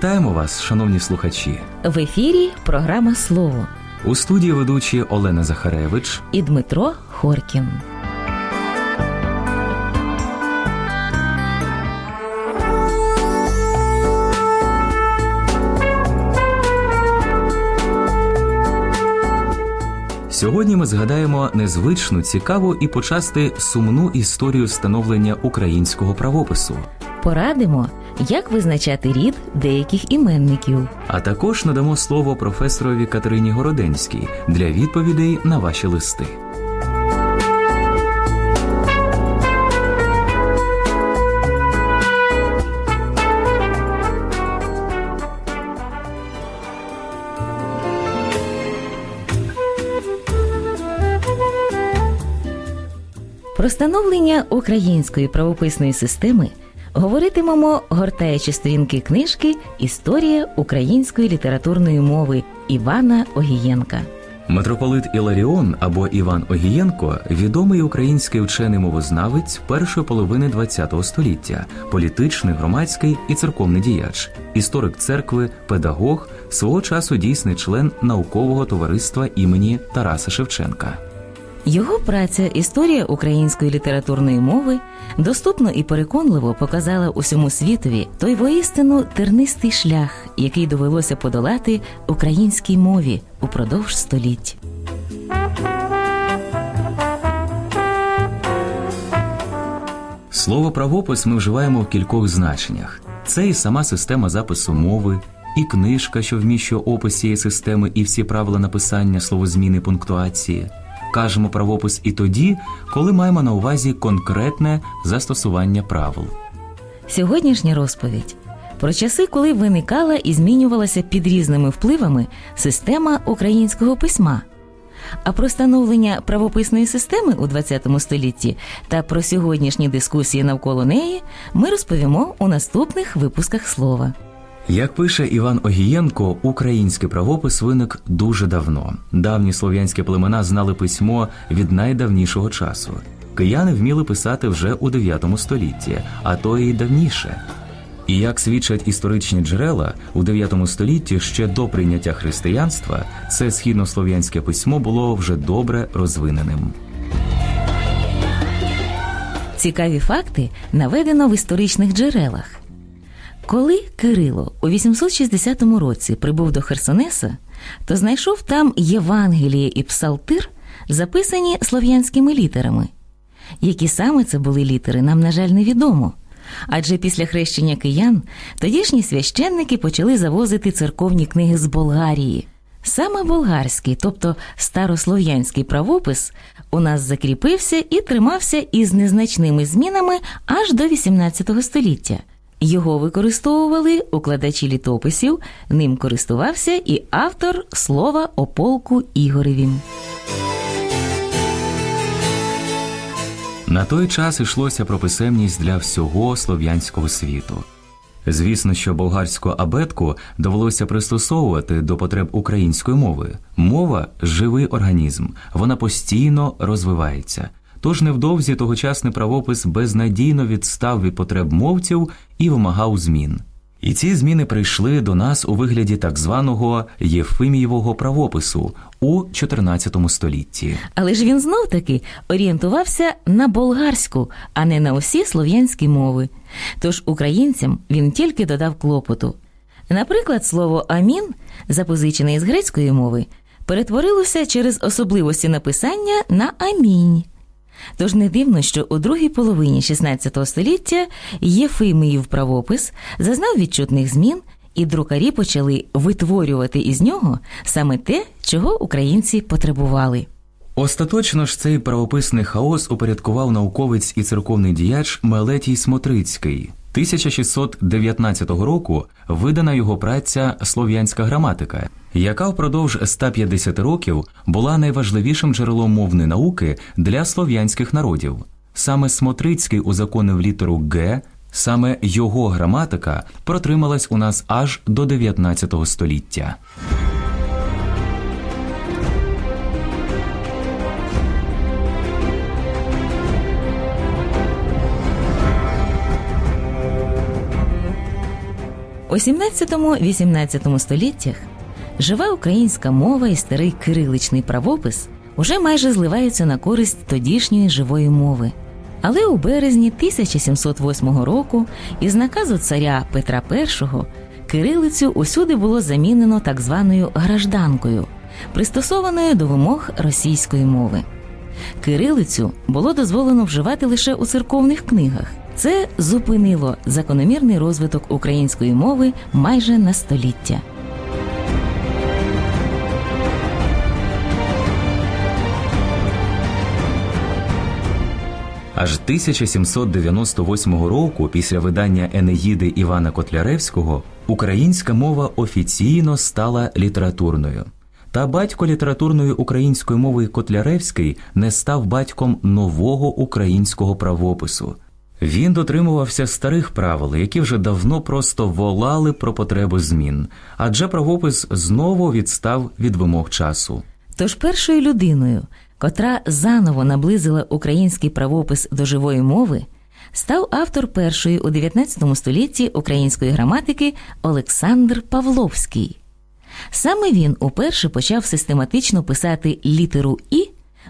Вітаємо вас, шановні слухачі. В ефірі програма Слово У студії ведучі Олена Захаревич. і Дмитро Хоркін. Сьогодні ми згадаємо незвичну, цікаву і почасти сумну історію становлення українського правопису. Порадимо, як визначати рід деяких іменників. А також надамо слово професорові Катерині Городенській для відповідей на ваші листи. Про становлення української правописної системи говоритимемо, гортаючи сторінки книжки Історія української літературної мови Івана Огієнка. Митрополит Іларіон або Іван Огієнко відомий український вчений мовознавець першої половини ХХ століття, політичний, громадський і церковний діяч, історик церкви, педагог, свого часу дійсний член наукового товариства імені Тараса Шевченка. Його праця Історія української літературної мови доступно і переконливо показала усьому світові той воістину тернистий шлях, який довелося подолати українській мові упродовж століть. Слово правопис ми вживаємо в кількох значеннях. Це і сама система запису мови, і книжка, що вміщує опис цієї системи і всі правила написання словозміни пунктуації. Кажемо правопис і тоді, коли маємо на увазі конкретне застосування правил. Сьогоднішня розповідь про часи, коли виникала і змінювалася під різними впливами система українського письма. А про становлення правописної системи у ХХ столітті та про сьогоднішні дискусії навколо неї ми розповімо у наступних випусках слова. Як пише Іван Огієнко, український правопис виник дуже давно. Давні слов'янські племена знали письмо від найдавнішого часу. Кияни вміли писати вже у 9 столітті, а то і давніше. І як свідчать історичні джерела, у 9 столітті ще до прийняття християнства це східнослов'янське письмо було вже добре розвиненим. Цікаві факти наведено в історичних джерелах. Коли Кирило у 860 році прибув до Херсонеса, то знайшов там Євангеліє і Псалтир, записані слов'янськими літерами. Які саме це були літери, нам, на жаль, невідомо. Адже після хрещення киян тодішні священники почали завозити церковні книги з Болгарії. Саме болгарський, тобто старослов'янський правопис, у нас закріпився і тримався із незначними змінами аж до XVIII століття. Його використовували укладачі літописів, ним користувався і автор слова о полку Ігоревім. На той час йшлося про писемність для всього слов'янського світу. Звісно, що болгарську абетку довелося пристосовувати до потреб української мови. Мова живий організм, вона постійно розвивається. Тож невдовзі тогочасний правопис безнадійно відстав від потреб мовців і вимагав змін. І ці зміни прийшли до нас у вигляді так званого Єфимієвого правопису у 14 столітті. Але ж він знов таки орієнтувався на болгарську, а не на усі слов'янські мови. Тож українцям він тільки додав клопоту. Наприклад, слово амін, запозичене із грецької мови, перетворилося через особливості написання на амінь. Тож не дивно, що у другій половині XVI століття Єфиміїв правопис зазнав відчутних змін, і друкарі почали витворювати із нього саме те, чого українці потребували. Остаточно ж цей правописний хаос упорядкував науковець і церковний діяч Мелетій Смотрицький. 1619 року видана його праця Слов'янська граматика, яка впродовж 150 років була найважливішим джерелом мовної науки для слов'янських народів. Саме Смотрицький узаконив літеру Г, саме його граматика протрималась у нас аж до 19 століття. У 17-18 століттях жива українська мова і старий кириличний правопис уже майже зливаються на користь тодішньої живої мови. Але у березні 1708 року із наказу царя Петра І кирилицю усюди було замінено так званою гражданкою, пристосованою до вимог російської мови. Кирилицю було дозволено вживати лише у церковних книгах. Це зупинило закономірний розвиток української мови майже на століття. Аж 1798 року, після видання Енеїди Івана Котляревського, українська мова офіційно стала літературною. Та батько літературної української мови Котляревський не став батьком нового українського правопису. Він дотримувався старих правил, які вже давно просто волали про потребу змін, адже правопис знову відстав від вимог часу. Тож першою людиною, котра заново наблизила український правопис до живої мови, став автор першої у 19 столітті української граматики Олександр Павловський. Саме він уперше почав систематично писати літеру І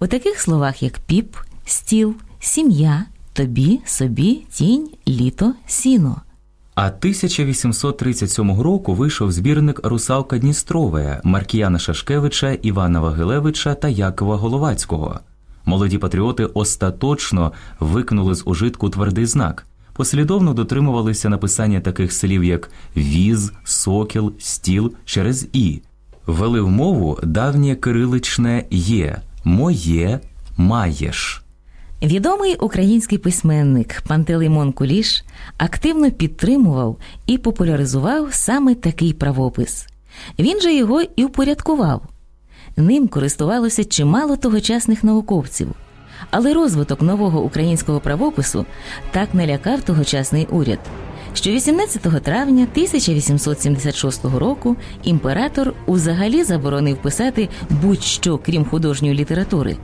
у таких словах, як піп, стіл, сім'я, тобі, собі, тінь, літо, сіно. А 1837 року вийшов збірник Русалка Дністрове Маркіяна Шашкевича, Івана Вагилевича та Якова Головацького. Молоді патріоти остаточно викинули з ужитку твердий знак, послідовно дотримувалися написання таких слів, як віз, сокіл, стіл через і, ввели в мову давнє кириличне є, моє, маєш. Відомий український письменник Пантелеймон Куліш активно підтримував і популяризував саме такий правопис. Він же його і впорядкував. Ним користувалося чимало тогочасних науковців, але розвиток нового українського правопису так налякав тогочасний уряд, що 18 травня 1876 року імператор узагалі заборонив писати будь-що крім художньої літератури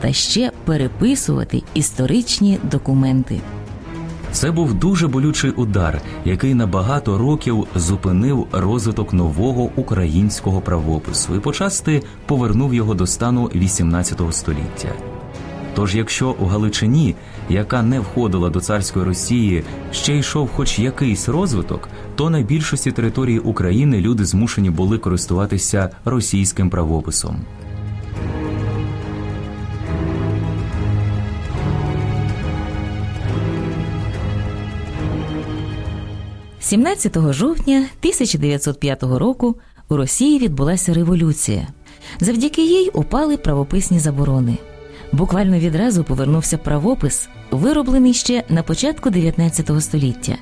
та ще переписувати історичні документи. Це був дуже болючий удар, який на багато років зупинив розвиток нового українського правопису і почасти повернув його до стану XVIII століття. Тож, якщо у Галичині, яка не входила до царської Росії, ще йшов хоч якийсь розвиток, то на більшості території України люди змушені були користуватися російським правописом. 17 жовтня 1905 року у Росії відбулася революція. Завдяки їй упали правописні заборони. Буквально відразу повернувся правопис, вироблений ще на початку 19 століття.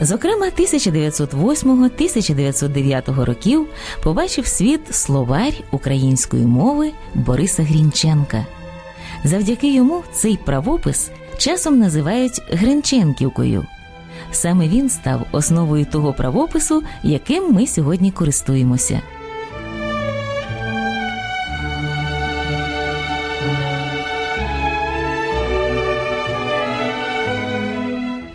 Зокрема, 1908-1909 років побачив світ словарь української мови Бориса Грінченка. Завдяки йому цей правопис часом називають Гринченківкою. Саме він став основою того правопису, яким ми сьогодні користуємося.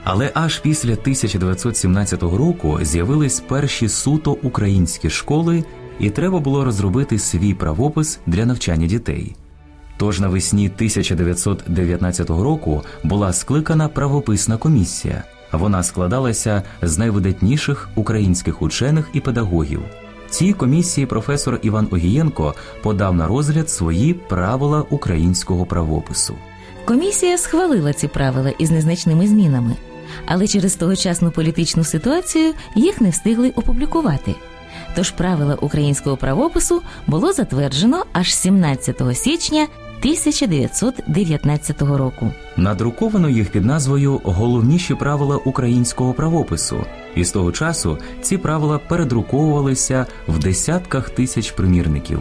Але аж після 1917 року з'явились перші суто українські школи, і треба було розробити свій правопис для навчання дітей. Тож навесні 1919 року була скликана правописна комісія. Вона складалася з найвидатніших українських учених і педагогів. Цій комісії професор Іван Огієнко подав на розгляд свої правила українського правопису. Комісія схвалила ці правила із незначними змінами, але через тогочасну політичну ситуацію їх не встигли опублікувати. Тож правила українського правопису було затверджено аж 17 січня 1919 року. Надруковано їх під назвою Головніші правила українського правопису, і з того часу ці правила передруковувалися в десятках тисяч примірників.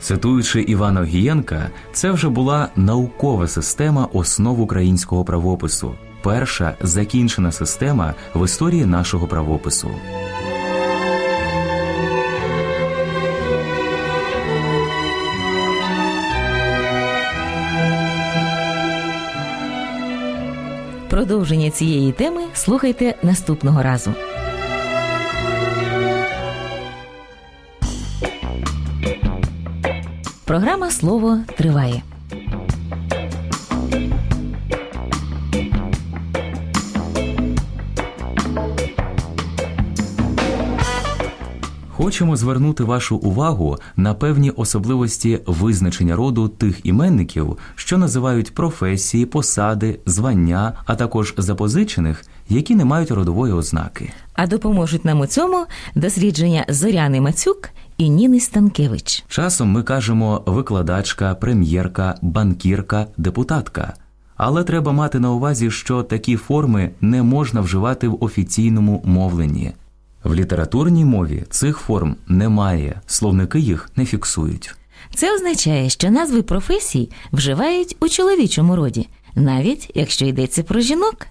Цитуючи Івана Огієнка, це вже була наукова система основ українського правопису, перша закінчена система в історії нашого правопису. Продовження цієї теми слухайте наступного разу. Програма Слово триває. Хочемо звернути вашу увагу на певні особливості визначення роду тих іменників, що називають професії, посади, звання, а також запозичених, які не мають родової ознаки. А допоможуть нам у цьому дослідження Зоряни Мацюк і Ніни Станкевич. Часом ми кажемо викладачка, прем'єрка, банкірка, депутатка. Але треба мати на увазі, що такі форми не можна вживати в офіційному мовленні. В літературній мові цих форм немає, словники їх не фіксують. Це означає, що назви професій вживають у чоловічому роді, навіть якщо йдеться про жінок.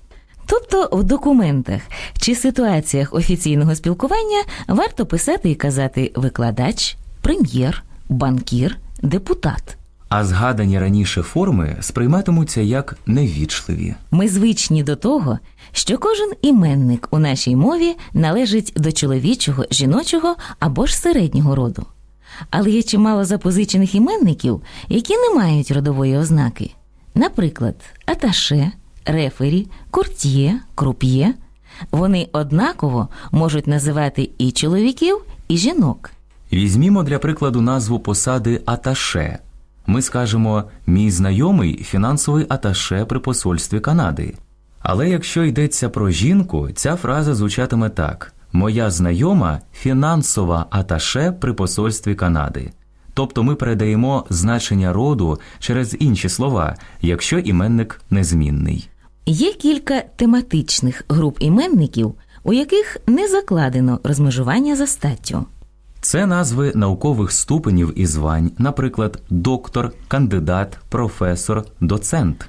Тобто в документах чи ситуаціях офіційного спілкування варто писати і казати викладач, прем'єр, банкір, депутат. А згадані раніше форми сприйматимуться як неввічливі. Ми звичні до того, що кожен іменник у нашій мові належить до чоловічого, жіночого або ж середнього роду. Але є чимало запозичених іменників, які не мають родової ознаки. Наприклад, аташе, рефері, курт'є, круп'є. Вони однаково можуть називати і чоловіків, і жінок. Візьмімо для прикладу назву посади аташе. Ми скажемо мій знайомий фінансовий аташе при посольстві Канади. Але якщо йдеться про жінку, ця фраза звучатиме так: Моя знайома фінансова аташе при посольстві Канади. Тобто ми передаємо значення роду через інші слова, якщо іменник незмінний. Є кілька тематичних груп іменників, у яких не закладено розмежування за статтю. Це назви наукових ступенів і звань, наприклад, доктор, кандидат, професор, доцент.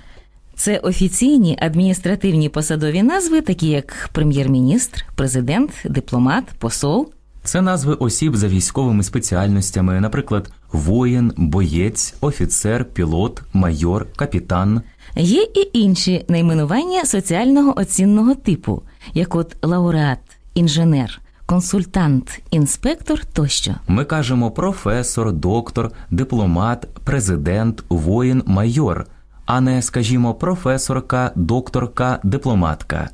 Це офіційні адміністративні посадові назви, такі як прем'єр-міністр, президент, дипломат, посол. Це назви осіб за військовими спеціальностями, наприклад, воїн, боєць, офіцер, пілот, майор, капітан. Є і інші найменування соціального оцінного типу, як от лауреат, інженер, консультант, інспектор тощо. Ми кажемо професор, доктор, дипломат, президент, воїн, майор, а не, скажімо, професорка, докторка, дипломатка.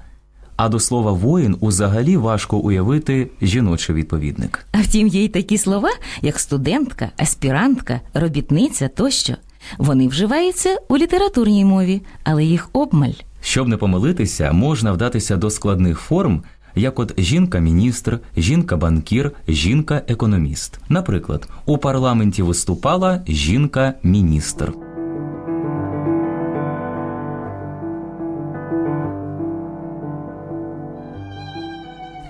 А до слова воїн узагалі важко уявити жіночий відповідник. А втім, є й такі слова, як студентка, аспірантка, робітниця тощо. Вони вживаються у літературній мові, але їх обмаль. Щоб не помилитися, можна вдатися до складних форм, як от жінка-міністр, жінка-банкір, жінка-економіст. Наприклад, у парламенті виступала жінка-міністр.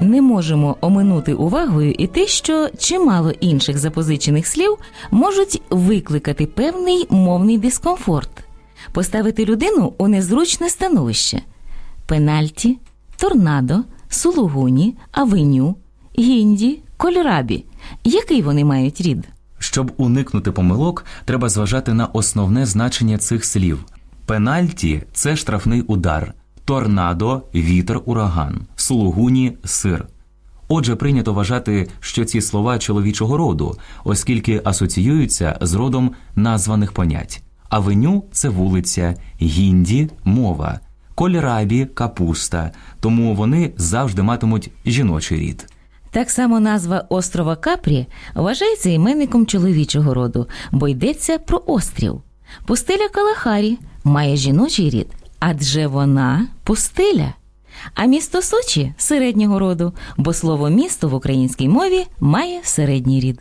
Не можемо оминути увагою і те, що чимало інших запозичених слів можуть викликати певний мовний дискомфорт, поставити людину у незручне становище: пенальті, торнадо, сулугуні, авеню, гінді, кольрабі. Який вони мають рід? Щоб уникнути помилок, треба зважати на основне значення цих слів. Пенальті це штрафний удар, торнадо вітер, ураган, сулугуні сир. Отже, прийнято вважати, що ці слова чоловічого роду, оскільки асоціюються з родом названих понять. Авеню це вулиця, гінді мова, кольрабі капуста, тому вони завжди матимуть жіночий рід. Так само назва острова Капрі вважається іменником чоловічого роду, бо йдеться про острів. Пустеля Калахарі має жіночий рід, адже вона пустеля. А місто Сочі середнього роду, бо слово місто в українській мові має середній рід.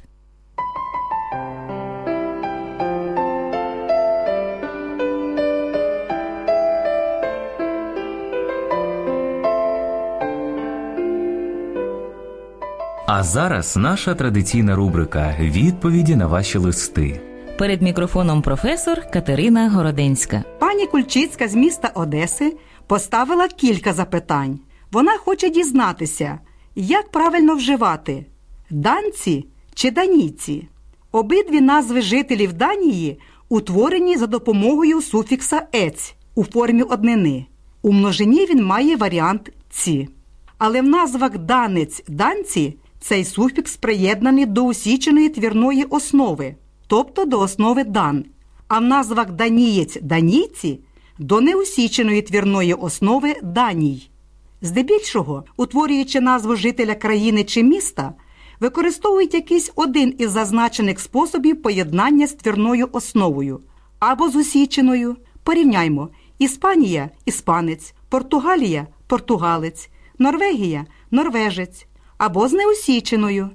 А зараз наша традиційна рубрика Відповіді на ваші листи. Перед мікрофоном професор Катерина Городенська. Пані Кульчицька з міста Одеси поставила кілька запитань. Вона хоче дізнатися, як правильно вживати данці чи данійці. Обидві назви жителів Данії утворені за допомогою суфікса ець у формі однини. У множині він має варіант ці. Але в назвах данець данці цей суфікс приєднаний до усіченої твірної основи. тобто до основи дан, а в назвах данієць данійці до неусіченої твірної основи даній. Здебільшого, утворюючи назву жителя країни чи міста, використовують якийсь один із зазначених способів поєднання з твірною основою або з усіченою. Порівняймо Іспанія іспанець, Португалія португалець, Норвегія норвежець або з неосіченою.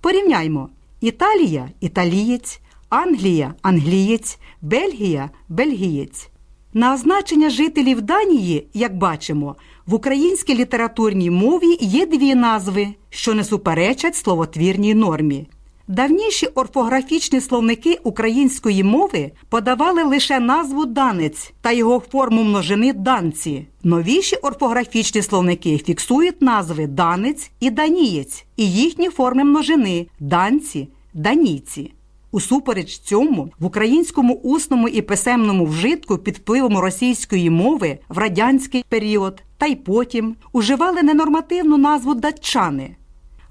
Порівняймо Італія італієць, Англія англієць, Бельгія бельгієць. На означення жителів Данії, як бачимо, в українській літературній мові є дві назви, що не суперечать словотвірній нормі. Давніші орфографічні словники української мови подавали лише назву данець та його форму множини данці. Новіші орфографічні словники фіксують назви данець і данієць і їхні форми множини данці, данійці. Усупереч цьому в українському усному і писемному вжитку під впливом російської мови в радянський період та й потім уживали ненормативну назву датчани.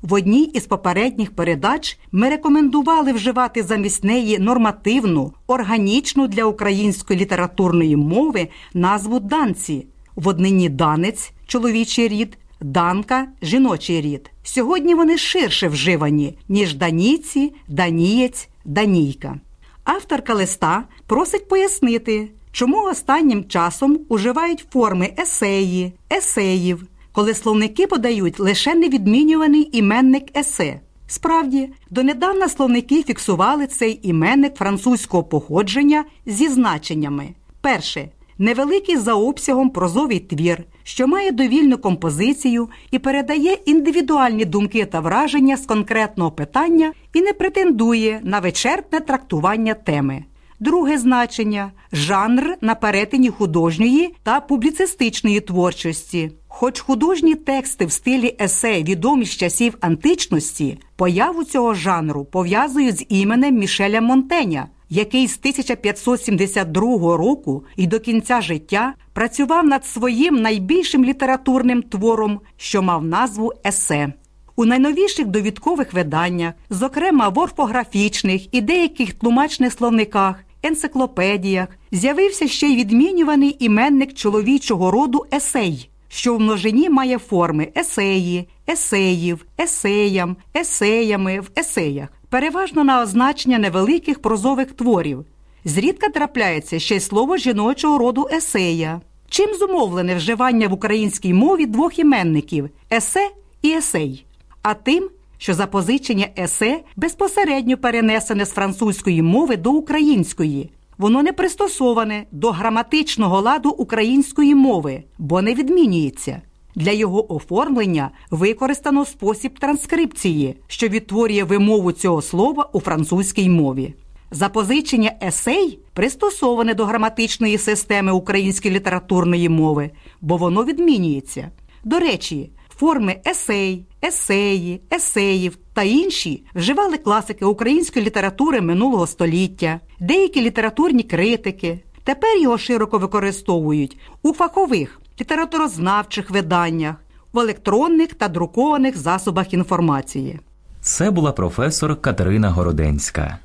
В одній із попередніх передач ми рекомендували вживати замість неї нормативну, органічну для української літературної мови назву данці в однині данець чоловічий рід, данка жіночий рід. Сьогодні вони ширше вживані, ніж данійці, данієць, данійка. Авторка листа просить пояснити, чому останнім часом уживають форми есеї, есеїв коли словники подають лише невідмінюваний іменник есе. Справді, донедавна словники фіксували цей іменник французького походження зі значеннями. Перше невеликий за обсягом прозовий твір, що має довільну композицію і передає індивідуальні думки та враження з конкретного питання і не претендує на вичерпне трактування теми. Друге значення жанр на перетині художньої та публіцистичної творчості. Хоч художні тексти в стилі есе відомі з часів античності, появу цього жанру пов'язують з іменем Мішеля Монтеня, який з 1572 року і до кінця життя працював над своїм найбільшим літературним твором, що мав назву Есе. У найновіших довідкових виданнях, зокрема в орфографічних і деяких тлумачних словниках, енциклопедіях, з'явився ще й відмінюваний іменник чоловічого роду есей що в множині має форми есеї, есеїв, есеям, есеями в есеях, переважно на означення невеликих прозових творів. Зрідка трапляється ще й слово жіночого роду есея. Чим зумовлене вживання в українській мові двох іменників есе і есей, а тим, що запозичення есе безпосередньо перенесене з французької мови до української, воно не пристосоване до граматичного ладу української мови, бо не відмінюється. Для його оформлення використано спосіб транскрипції, що відтворює вимову цього слова у французькій мові. Запозичення есей пристосоване до граматичної системи української літературної мови, бо воно відмінюється. До речі, форми есей, есеї, есеїв та інші вживали класики української літератури минулого століття, деякі літературні критики. Тепер його широко використовують у фахових літературознавчих виданнях, в електронних та друкованих засобах інформації. Це була професор Катерина Городенська.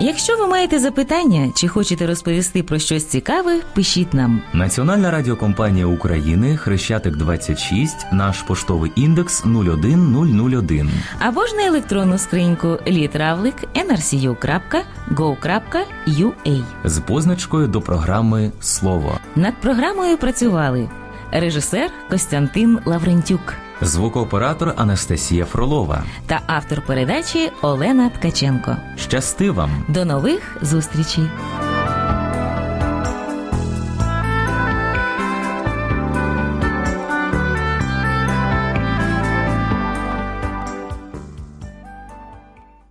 Якщо ви маєте запитання чи хочете розповісти про щось цікаве, пишіть нам. Національна радіокомпанія України Хрещатик 26, наш поштовий індекс 01001. Або ж на електронну скриньку літравлик nrcu.go.ua з позначкою до програми Слово. Над програмою працювали режисер Костянтин Лаврентюк, звукооператор Анастасія Фролова та автор передачі Олена Ткаченко. Щасти вам! До нових зустрічей!